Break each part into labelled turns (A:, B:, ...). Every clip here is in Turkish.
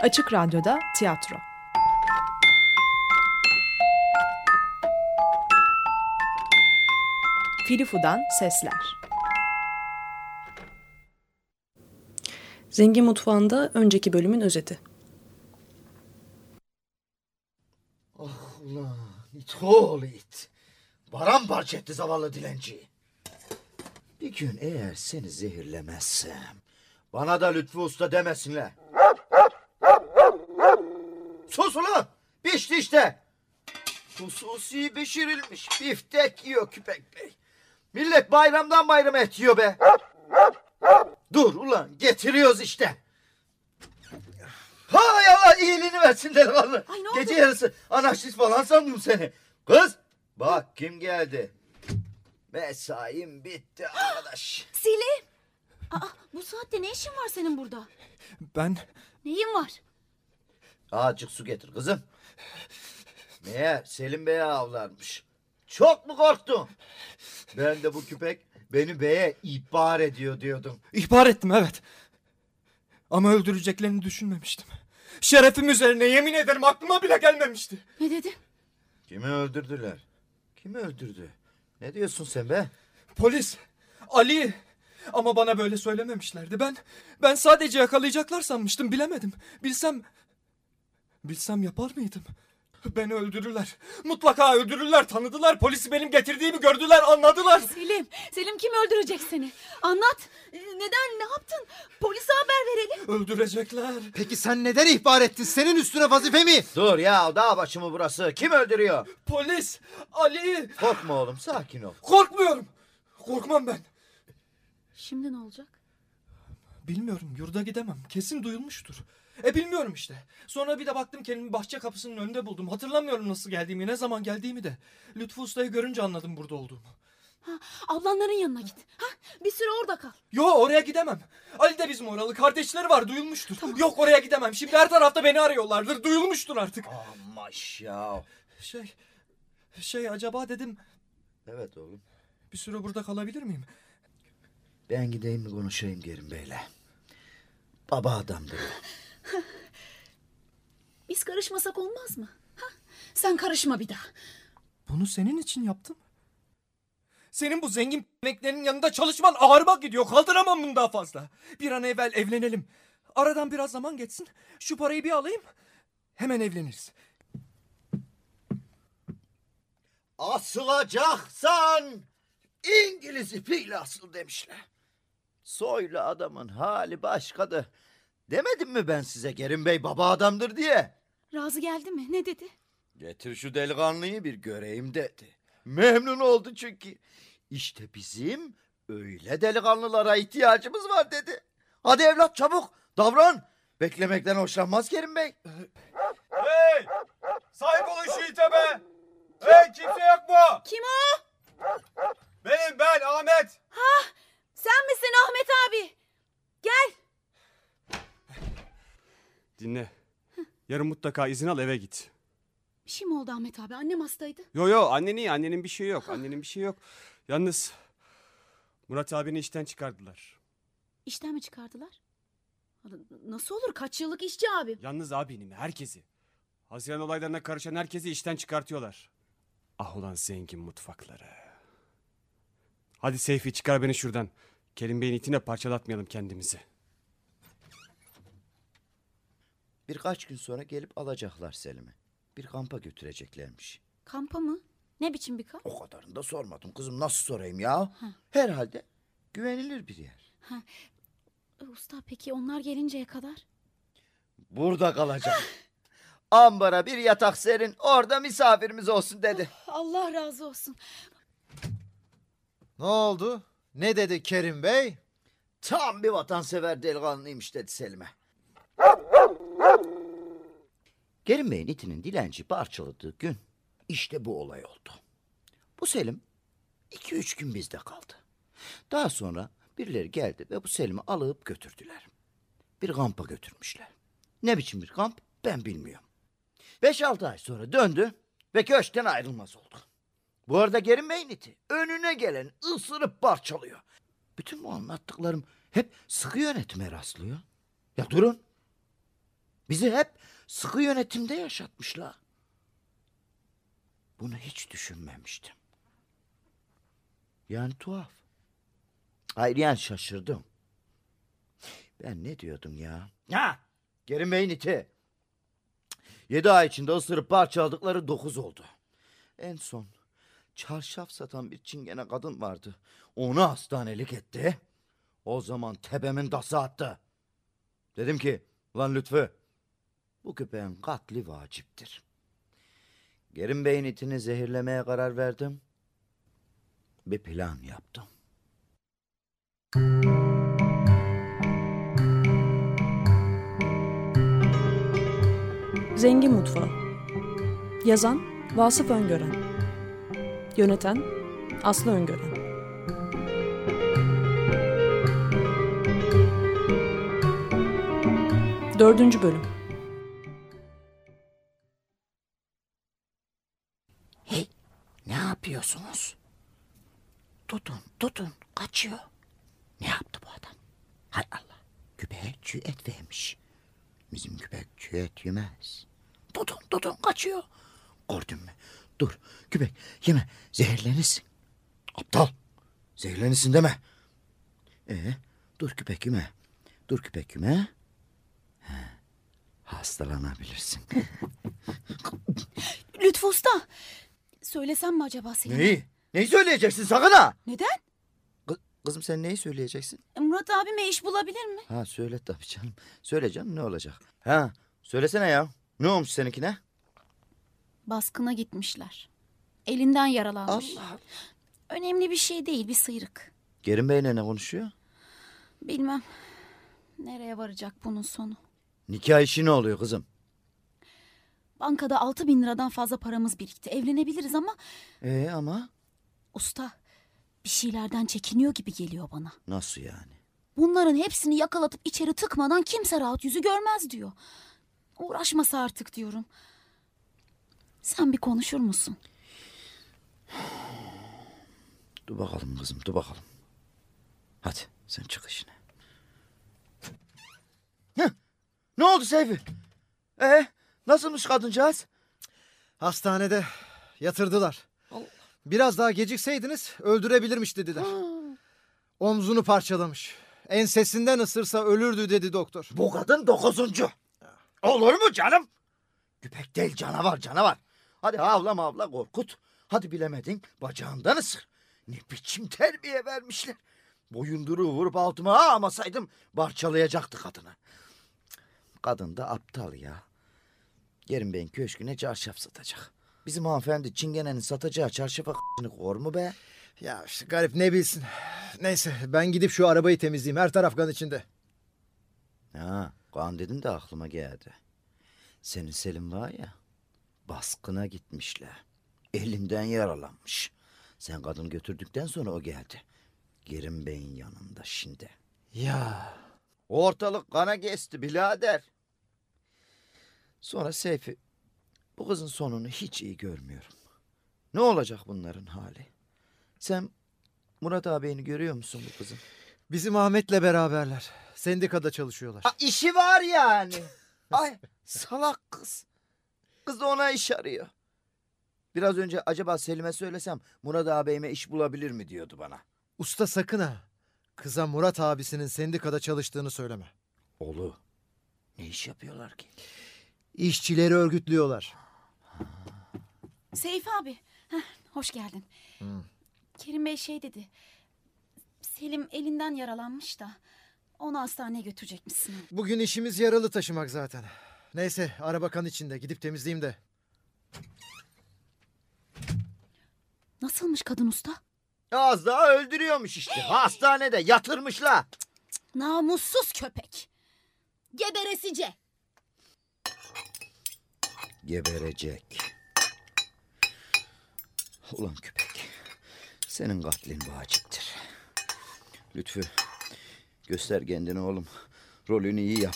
A: Açık Radyo'da tiyatro. Filifu'dan sesler.
B: Zengin Mutfağı'nda önceki bölümün özeti.
C: Ah ulan it oğlu it. Paramparça etti zavallı dilenci. Bir gün eğer seni zehirlemezsem bana da Lütfü Usta demesinler. Sus ulan! Pişti işte. Hususi pişirilmiş biftek yiyor küpek bey. Millet bayramdan bayrama et yiyor be. Dur ulan getiriyoruz işte. Hay Allah iyiliğini versin delikanlı.
D: Ay, ne
C: Gece
D: oldu?
C: yarısı anarşist falan sandım seni. Kız bak kim geldi. Mesaim bitti arkadaş.
D: Selim! Aa, bu saatte ne işin var senin burada?
E: Ben
D: Neyin var?
C: Azıcık su getir kızım. Meğer Selim Bey'e avlarmış. Çok mu korktun? Ben de bu küpek beni beye ihbar ediyor diyordum.
E: ihbar ettim evet. Ama öldüreceklerini düşünmemiştim. Şerefim üzerine yemin ederim aklıma bile gelmemişti.
D: Ne dedin?
C: Kimi öldürdüler? Kimi öldürdü? Ne diyorsun sen be?
E: Polis, Ali. Ama bana böyle söylememişlerdi. Ben ben sadece yakalayacaklar sanmıştım. Bilemedim. Bilsem bilsem yapar mıydım? Beni öldürürler. Mutlaka öldürürler. Tanıdılar. Polisi benim getirdiğimi gördüler, anladılar.
D: Selim, Selim kim öldürecek seni? Anlat. Ee, Neden, ne yaptın? Polise haber verelim.
E: Öldürecekler.
F: Peki sen neden ihbar ettin? Senin üstüne vazife mi?
C: Dur ya dağ başı mı burası? Kim öldürüyor?
E: Polis, Ali.
C: Korkma oğlum sakin ol.
E: Korkmuyorum. Korkmam ben.
D: Şimdi ne olacak?
E: Bilmiyorum yurda gidemem. Kesin duyulmuştur. E bilmiyorum işte. Sonra bir de baktım kendimi bahçe kapısının önünde buldum. Hatırlamıyorum nasıl geldiğimi, ne zaman geldiğimi de. Lütfü Usta'yı görünce anladım burada olduğumu.
D: Ha, ablanların yanına git. Ha, bir süre orada kal.
E: Yo oraya gidemem. Ali de bizim oralı. Kardeşleri var duyulmuştur. Yok oraya gidemem. Şimdi her tarafta beni arıyorlardır. Duyulmuştur artık.
C: Amaş ya.
E: Şey, şey acaba dedim
C: Evet oğlum.
E: bir süre burada kalabilir miyim?
C: Ben gideyim mi konuşayım Kerim Bey'le. Baba adamdır o.
D: Biz karışmasak olmaz mı? Ha, sen karışma bir daha.
E: Bunu senin için yaptım. Senin bu zengin emeklerin yanında çalışman ağırma gidiyor. Kaldıramam bunu daha fazla. Bir an evvel evlenelim. Aradan biraz zaman geçsin. Şu parayı bir alayım. Hemen evleniriz.
C: Asılacaksan İngiliz ipiyle asıl demişler. Soylu adamın hali başkadır. Demedim mi ben size Kerim Bey baba adamdır diye?
D: Razı geldi mi? Ne dedi?
C: Getir şu delikanlıyı bir göreyim dedi. Memnun oldu çünkü. İşte bizim öyle delikanlılara ihtiyacımız var dedi. Hadi evlat çabuk davran. Beklemekten hoşlanmaz Kerim Bey.
E: Hey! Sahip olun şu ite be! Hey kimse yok mu?
D: Kim o?
E: Benim ben Ahmet.
D: Sen misin Ahmet abi? Gel.
G: Dinle. Yarın mutlaka izin al eve git.
D: Bir şey mi oldu Ahmet abi? Annem hastaydı.
G: Yo yo annen iyi annenin bir şeyi yok. Annenin bir şeyi yok. Yalnız Murat abini işten çıkardılar.
D: İşten mi çıkardılar? Nasıl olur? Kaç yıllık işçi abim.
G: Yalnız abini mi herkesi. Haziran olaylarına karışan herkesi işten çıkartıyorlar. Ah ulan zengin mutfakları. Hadi Seyfi çıkar beni şuradan. Kerim Bey'in itine parçalatmayalım kendimizi.
C: Birkaç gün sonra gelip alacaklar Selim'i. Bir kampa götüreceklermiş.
D: Kampa mı? Ne biçim bir kamp?
C: O kadarını da sormadım kızım nasıl sorayım ya? Herhalde güvenilir bir yer.
D: Usta peki onlar gelinceye kadar?
C: Burada kalacak. Ambara bir yatak serin orada misafirimiz olsun dedi.
D: Allah razı olsun.
F: Ne oldu? Ne dedi Kerim Bey?
C: Tam bir vatansever delikanlıymış dedi Selim'e. Kerim Bey'in itinin dilenci parçaladığı gün işte bu olay oldu. Bu Selim iki üç gün bizde kaldı. Daha sonra birileri geldi ve bu Selim'i alıp götürdüler. Bir kampa götürmüşler. Ne biçim bir kamp ben bilmiyorum. Beş altı ay sonra döndü ve köşkten ayrılmaz oldu. Bu arada Kerim Bey'in iti önüne gelen ısırıp parçalıyor. Bütün bu anlattıklarım hep sıkı yönetime rastlıyor. Ya durun. Bizi hep sıkı yönetimde yaşatmışlar. Bunu hiç düşünmemiştim. Yani tuhaf. Hayır yani şaşırdım. Ben ne diyordum ya? Ha! Kerim Bey'in iti. Yedi ay içinde ısırıp parçaladıkları dokuz oldu. En son çarşaf satan bir çingene kadın vardı. Onu hastanelik etti. O zaman tepemin dası attı. Dedim ki, lan Lütfü, bu köpeğin katli vaciptir. Kerim Bey'in itini zehirlemeye karar verdim. Bir plan yaptım.
B: Zengin Mutfağı. Yazan Vasıf Öngören. Yöneten Aslı Öngören. Dördüncü bölüm.
C: Yapıyorsunuz? Tutun, tutun, kaçıyor. Ne yaptı bu adam? Hay Allah, köpeğe çiğ et vermiş. Bizim köpek çiğ et yemez. Tutun, tutun, kaçıyor. Gördün mü? Dur, köpek yeme, zehirlenirsin. Aptal, zehirlenirsin deme. Ee, dur köpek yeme. Dur köpek yeme. He, hastalanabilirsin.
D: Lütfü. Söylesem mi acaba Selim'e?
C: Neyi? Neyi söyleyeceksin sakın ha?
D: Neden?
C: Kı- Kızım sen neyi söyleyeceksin?
D: E, Murat abime iş bulabilir mi?
C: Ha söyle tabii canım. Söyle canım ne olacak? Ha söylesene ya. Ne olmuş seninkine?
D: Baskına gitmişler. Elinden yaralanmış.
C: Allah.
D: Önemli bir şey değil bir sıyrık.
C: Kerim Bey'le ne konuşuyor?
D: Bilmem. Nereye varacak bunun sonu?
C: Nikah işi ne oluyor kızım?
D: Bankada altı bin liradan fazla paramız birikti. Evlenebiliriz ama
C: Ee ama
D: usta bir şeylerden çekiniyor gibi geliyor bana.
C: nasıl yani?
D: Bunların hepsini yakalatıp içeri tıkmadan kimse rahat yüzü görmez diyor. Uğraşmasa artık diyorum. Sen bir konuşur musun?
C: Dur bakalım kızım dur bakalım. Hadi sen çık işine. Heh, ne oldu Seyfi? Ee, nasılmış kadıncağız?
F: Hastanede yatırdılar. Biraz daha gecikseydiniz öldürebilirmiş dediler. Omzunu parçalamış. Ensesinden ısırsa ölürdü dedi doktor.
C: Bu kadın dokuzuncu. Olur mu canım? Köpek değil canavar canavar. Hadi havla mavla korkut. Hadi bilemedin bacağından ısır. Ne biçim terbiye vermişler. Boyunduruğu vurup altıma ağamasaydım parçalayacaktı kadını. Kadın da aptal ya. Yerim ben köşküne çarşaf satacak. Bizim hanımefendi çingenenin satacağı çarşafa kor mu be?
F: Ya işte garip ne bilsin. Neyse ben gidip şu arabayı temizleyeyim. Her taraf kan içinde.
C: Ha, kan dedin de aklıma geldi. Senin Selim var ya, baskına gitmişler. Elinden yaralanmış. Sen kadını götürdükten sonra o geldi. Gerim Bey'in yanında şimdi.
F: Ya
C: Ortalık kana geçti birader. Sonra Seyfi, bu kızın sonunu hiç iyi görmüyorum. Ne olacak bunların hali? Sen Murat ağabeyini görüyor musun bu kızın?
F: bizim Ahmet'le beraberler. Sendikada çalışıyorlar.
C: Ha, işi var yani. Ay salak kız. Kız da ona iş arıyor. Biraz önce acaba Selim'e söylesem Murat ağabeyime iş bulabilir mi diyordu bana.
F: Usta sakın ha. Kıza Murat abisinin sendikada çalıştığını söyleme.
C: Oğlu ne iş yapıyorlar ki?
F: İşçileri örgütlüyorlar.
D: Seyfi abi. Heh, hoş geldin. Kerim Bey şey dedi. Selim elinden yaralanmış da onu hastaneye götürecekmişsin.
F: Bugün işimiz yaralı taşımak zaten. Neyse araba kan içinde. Gidip temizleyeyim de.
D: Nasılmış kadın usta?
C: Az daha öldürüyormuş işte. Hastanede yatırmışlar.
D: Namussuz köpek. Geberesice.
C: Geberecek. Ulan köpek. Senin katlin vaciptir. Lütfü. Göster kendini oğlum. Rolünü iyi yap.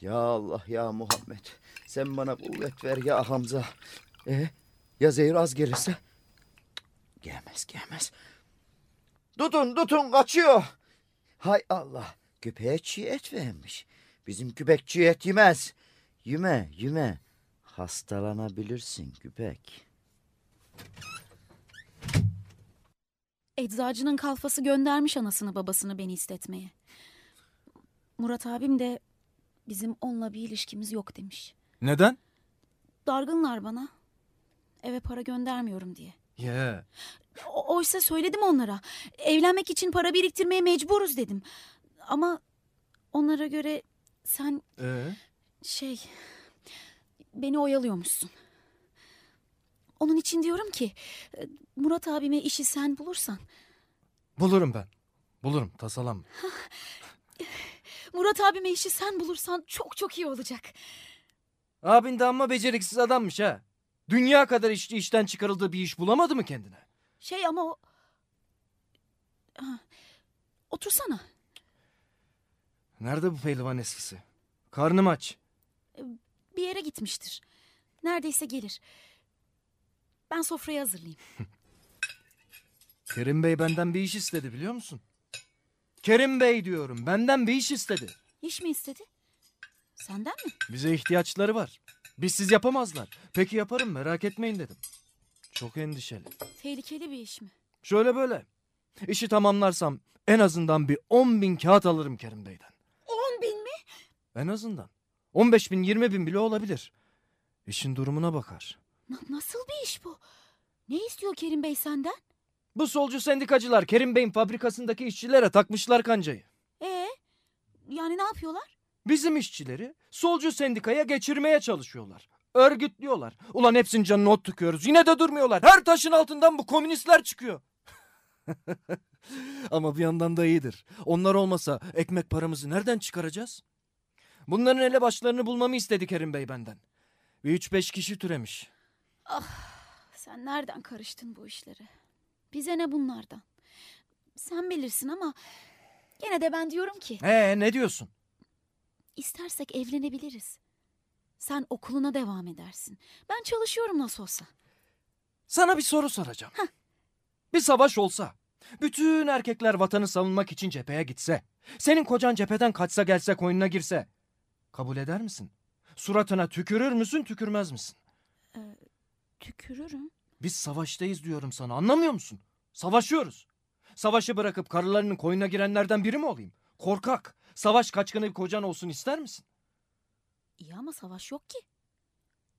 C: Ya Allah ya Muhammed. Sen bana kuvvet ver ya Hamza. E, ya zehir az gelirse? Gelmez gelmez. Tutun tutun kaçıyor. Hay Allah. Köpeğe çiğ et vermiş. Bizim köpek çiğ et yemez. Yüme, yüme. Hastalanabilirsin küpek.
D: Eczacının kalfası göndermiş anasını babasını beni istetmeye. Murat abim de bizim onunla bir ilişkimiz yok demiş.
E: Neden?
D: Dargınlar bana. Eve para göndermiyorum diye.
E: Ye.
D: O- oysa söyledim onlara. Evlenmek için para biriktirmeye mecburuz dedim. Ama onlara göre sen
E: Ee?
D: şey beni oyalıyormuşsun. Onun için diyorum ki e, Murat abime işi sen bulursan.
E: Bulurum ben. Bulurum tasalanma.
D: Murat abime işi sen bulursan çok çok iyi olacak.
E: Abin de amma beceriksiz adammış ha. Dünya kadar işçi işten çıkarıldığı bir iş bulamadı mı kendine?
D: Şey ama o... Ha, Otursana.
E: Nerede bu pehlivan eskisi? Karnım aç.
D: Bir yere gitmiştir. Neredeyse gelir. Ben sofrayı hazırlayayım.
E: Kerim Bey benden bir iş istedi biliyor musun? Kerim Bey diyorum benden bir iş istedi.
D: İş mi istedi? Senden mi?
E: Bize ihtiyaçları var. Bizsiz yapamazlar. Peki yaparım merak etmeyin dedim. Çok endişeli.
D: Tehlikeli bir iş mi?
E: Şöyle böyle. İşi tamamlarsam en azından bir 10 bin kağıt alırım Kerim Bey'den.
D: On bin mi?
E: En azından. 15 bin 20 bin bile olabilir. İşin durumuna bakar.
D: Na- nasıl bir iş bu? Ne istiyor Kerim Bey senden?
E: Bu solcu sendikacılar Kerim Bey'in fabrikasındaki işçilere takmışlar kancayı.
D: Ee, yani ne yapıyorlar?
E: Bizim işçileri solcu sendikaya geçirmeye çalışıyorlar. Örgütlüyorlar. Ulan hepsinin canını ot tıkıyoruz. Yine de durmuyorlar. Her taşın altından bu komünistler çıkıyor. Ama bir yandan da iyidir. Onlar olmasa ekmek paramızı nereden çıkaracağız? Bunların ele başlarını bulmamı istedi Kerim Bey benden. Bir üç beş kişi türemiş.
D: Sen nereden karıştın bu işlere? Bize ne bunlardan? Sen bilirsin ama gene de ben diyorum ki
E: Ee ne diyorsun?
D: istersek evlenebiliriz. Sen okuluna devam edersin. Ben çalışıyorum nasıl olsa.
E: Sana bir soru soracağım. Bir savaş olsa, bütün erkekler vatanı savunmak için cepheye gitse, senin kocan cepheden kaçsa gelse koynuna girse, kabul eder misin? Suratına tükürür müsün, tükürmez misin?
D: Tükürürüm.
E: Biz savaştayız diyorum sana, anlamıyor musun? Savaşıyoruz. Savaşı bırakıp karılarının koyuna girenlerden biri mi olayım? Korkak, savaş kaçkını bir kocan olsun ister misin?
D: İyi ama savaş yok ki.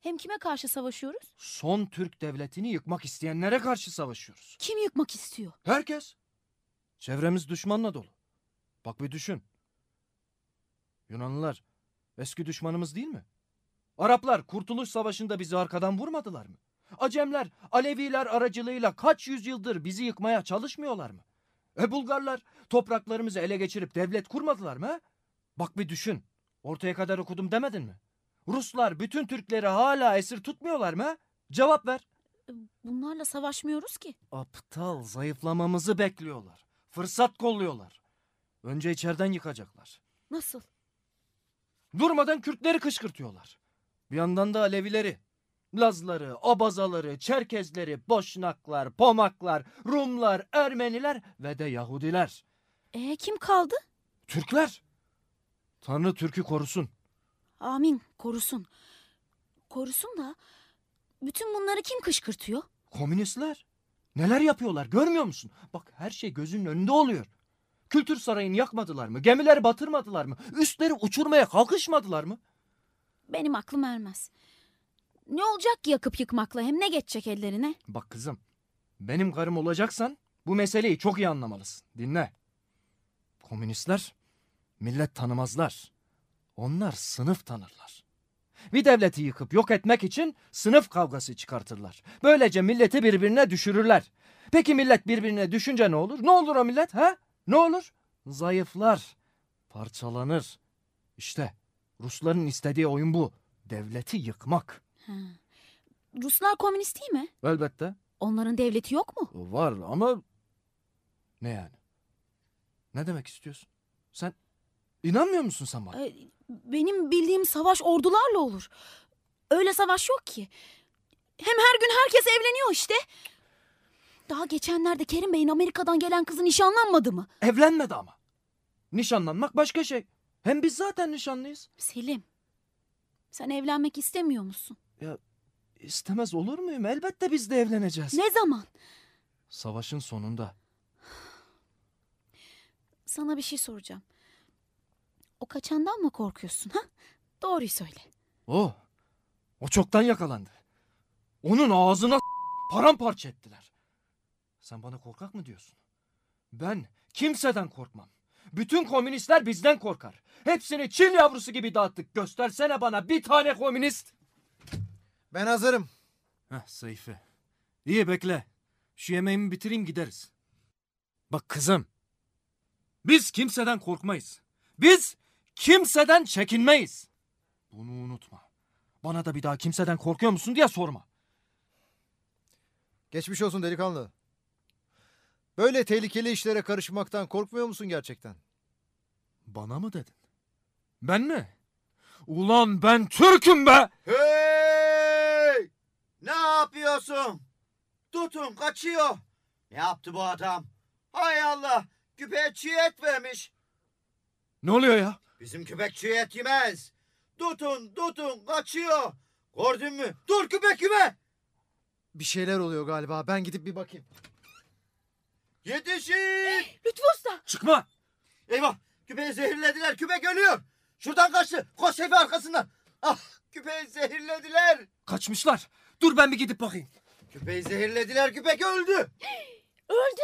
D: Hem kime karşı savaşıyoruz?
E: Son Türk devletini yıkmak isteyenlere karşı savaşıyoruz.
D: Kim yıkmak istiyor?
E: Herkes. Çevremiz düşmanla dolu. Bak bir düşün. Yunanlılar eski düşmanımız değil mi? Araplar Kurtuluş Savaşı'nda bizi arkadan vurmadılar mı? Acemler Aleviler aracılığıyla kaç yüzyıldır bizi yıkmaya çalışmıyorlar mı? E Bulgarlar topraklarımızı ele geçirip devlet kurmadılar mı? Bak bir düşün. Ortaya kadar okudum demedin mi? Ruslar bütün Türkleri hala esir tutmuyorlar mı? Cevap ver.
D: Bunlarla savaşmıyoruz ki.
E: Aptal zayıflamamızı bekliyorlar. Fırsat kolluyorlar. Önce içeriden yıkacaklar.
D: Nasıl?
E: Durmadan Kürtleri kışkırtıyorlar. Bir yandan da Alevileri. Lazları, Abazaları, Çerkezleri, Boşnaklar, Pomaklar, Rumlar, Ermeniler ve de Yahudiler.
D: E kim kaldı?
E: Türkler. Tanrı Türk'ü korusun.
D: Amin korusun. Korusun da bütün bunları kim kışkırtıyor?
E: Komünistler. Neler yapıyorlar görmüyor musun? Bak her şey gözünün önünde oluyor. Kültür sarayını yakmadılar mı? Gemileri batırmadılar mı? Üstleri uçurmaya kalkışmadılar mı?
D: Benim aklım ermez. Ne olacak ki yakıp yıkmakla hem ne geçecek ellerine?
E: Bak kızım, benim karım olacaksan bu meseleyi çok iyi anlamalısın. Dinle. Komünistler millet tanımazlar. Onlar sınıf tanırlar. Bir devleti yıkıp yok etmek için sınıf kavgası çıkartırlar. Böylece milleti birbirine düşürürler. Peki millet birbirine düşünce ne olur? Ne olur o millet ha? Ne olur? Zayıflar, parçalanır. İşte Rusların istediği oyun bu. Devleti yıkmak.
D: Ruslar komünist değil mi?
E: Elbette.
D: Onların devleti yok mu?
E: Var ama ne yani? Ne demek istiyorsun? Sen inanmıyor musun sen bana?
D: Benim bildiğim savaş ordularla olur. Öyle savaş yok ki. Hem her gün herkes evleniyor işte. Daha geçenlerde Kerim Bey'in Amerika'dan gelen kızı nişanlanmadı mı?
E: Evlenmedi ama. Nişanlanmak başka şey. Hem biz zaten nişanlıyız.
D: Selim, Sen evlenmek istemiyor musun?
E: İstemez olur muyum? Elbette biz de evleneceğiz.
D: Ne zaman?
E: Savaşın sonunda.
D: Sana bir şey soracağım. O kaçandan mı korkuyorsun ha? Doğruyu söyle.
E: O. O çoktan yakalandı. Onun ağzına paramparça ettiler. Sen bana korkak mı diyorsun? Ben kimseden korkmam. Bütün komünistler bizden korkar. Hepsini Çin yavrusu gibi dağıttık. Göstersene bana bir tane komünist.
F: Ben hazırım.
E: Heh Seyfi. İyi bekle. Şu yemeğimi bitireyim gideriz. Bak kızım. Biz kimseden korkmayız. Biz kimseden çekinmeyiz. Bunu unutma. Bana da bir daha kimseden korkuyor musun diye sorma.
F: Geçmiş olsun delikanlı. Böyle tehlikeli işlere karışmaktan korkmuyor musun gerçekten?
E: Bana mı dedin? Ben mi? Ulan ben Türk'üm be!
C: Hey! Ne yapıyorsun? Tutun kaçıyor. Ne yaptı bu adam? Hay Allah! Küpeğe çiğ et vermiş.
E: Ne oluyor ya?
C: Bizim köpek çiğ et yemez. Tutun tutun kaçıyor. Gördün mü? Dur köpek küme.
F: Bir şeyler oluyor galiba. Ben gidip bir bakayım.
C: Yetişin.
D: Lütfü Usta.
E: Çıkma!
C: Eyvah küpeği zehirlediler. Köpek ölüyor. Şuradan kaçtı. Koş Seyfi arkasından. Ah küpeği zehirlediler.
E: Kaçmışlar. Dur ben bir gidip bakayım.
C: Küpeği zehirlediler. Köpek öldü.
D: Öldü.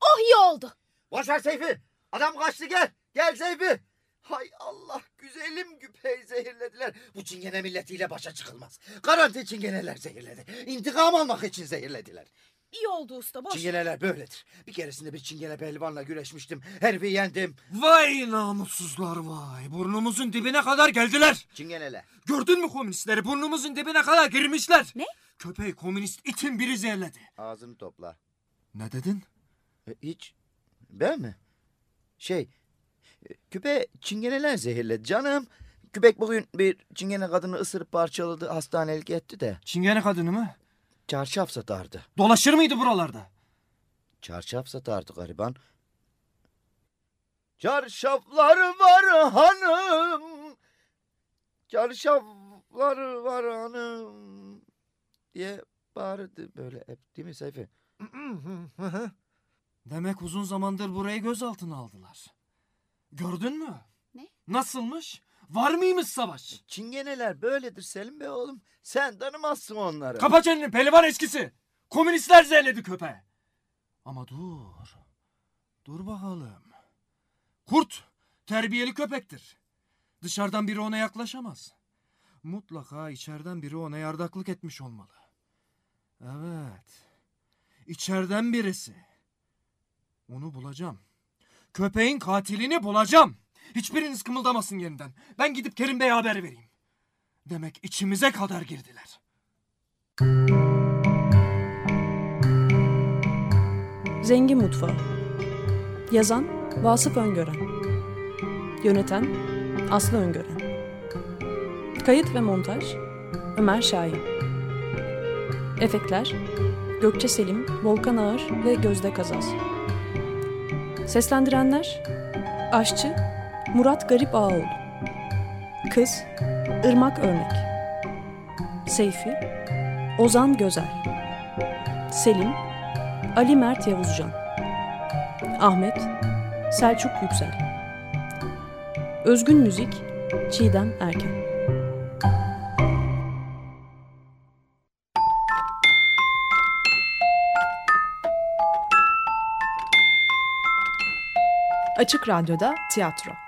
D: Oh iyi oldu.
C: Boş ver Seyfi. Adam kaçtı gel. Gel Seyfi. Hay Allah güzelim küpeyi zehirlediler. Bu çingene milletiyle başa çıkılmaz. Garanti çingeneler zehirledi. İntikam almak için zehirlediler.
D: İyi oldu usta boş.
C: Çingeneler böyledir. Bir keresinde bir çingene pehlivanla güreşmiştim. Herifi yendim.
E: Vay namussuzlar vay. Burnumuzun dibine kadar geldiler.
C: Çingeneler.
E: Gördün mü komünistleri? Burnumuzun dibine kadar girmişler.
D: Ne?
E: Köpeği komünist itin biri zehirledi.
C: Ağzını topla.
E: Ne dedin?
C: E, hiç. Ben mi? Şey. e, Küpe çingeneler zehirledi canım. Küpek bugün bir çingene kadını ısırıp parçaladı. Hastanelik etti de.
E: Çingene kadını mı?
C: Çarşaf satardı.
E: Dolaşır mıydı buralarda?
C: Çarşaf satardı gariban. Çarşaflar var hanım. Çarşaflar var hanım. Diye bağırdı böyle hep değil mi Seyfi?
E: Demek uzun zamandır burayı gözaltına aldılar. Gördün mü?
D: Ne?
E: Nasılmış? Var mıymış savaş?
C: Çingeneler böyledir Selim Bey oğlum. Sen tanımazsın onları.
E: Kapa çeneni pelivan eskisi. Komünistler zehirledi köpeği. Ama dur. Dur bakalım. Kurt terbiyeli köpektir. Dışarıdan biri ona yaklaşamaz. Mutlaka içeriden biri ona yardaklık etmiş olmalı. Evet. İçeriden birisi. Onu bulacağım. Köpeğin katilini bulacağım. Hiçbiriniz kımıldamasın yeniden. Ben gidip Kerim Bey'e haber vereyim. Demek içimize kadar girdiler.
B: Zengin Mutfağı Yazan Vasıf Öngören Yöneten Aslı Öngören Kayıt ve montaj Ömer Şahin Efektler Gökçe Selim, Volkan Ağır ve Gözde Kazaz Seslendirenler Aşçı Murat Garip Ağaoğlu. Kız Irmak Örnek. Seyfi Ozan Gözel Selim Ali Mert Yavuzcan. Ahmet Selçuk Yüksel. Özgün Müzik Çiğdem Erken.
A: Açık Radyo'da tiyatro.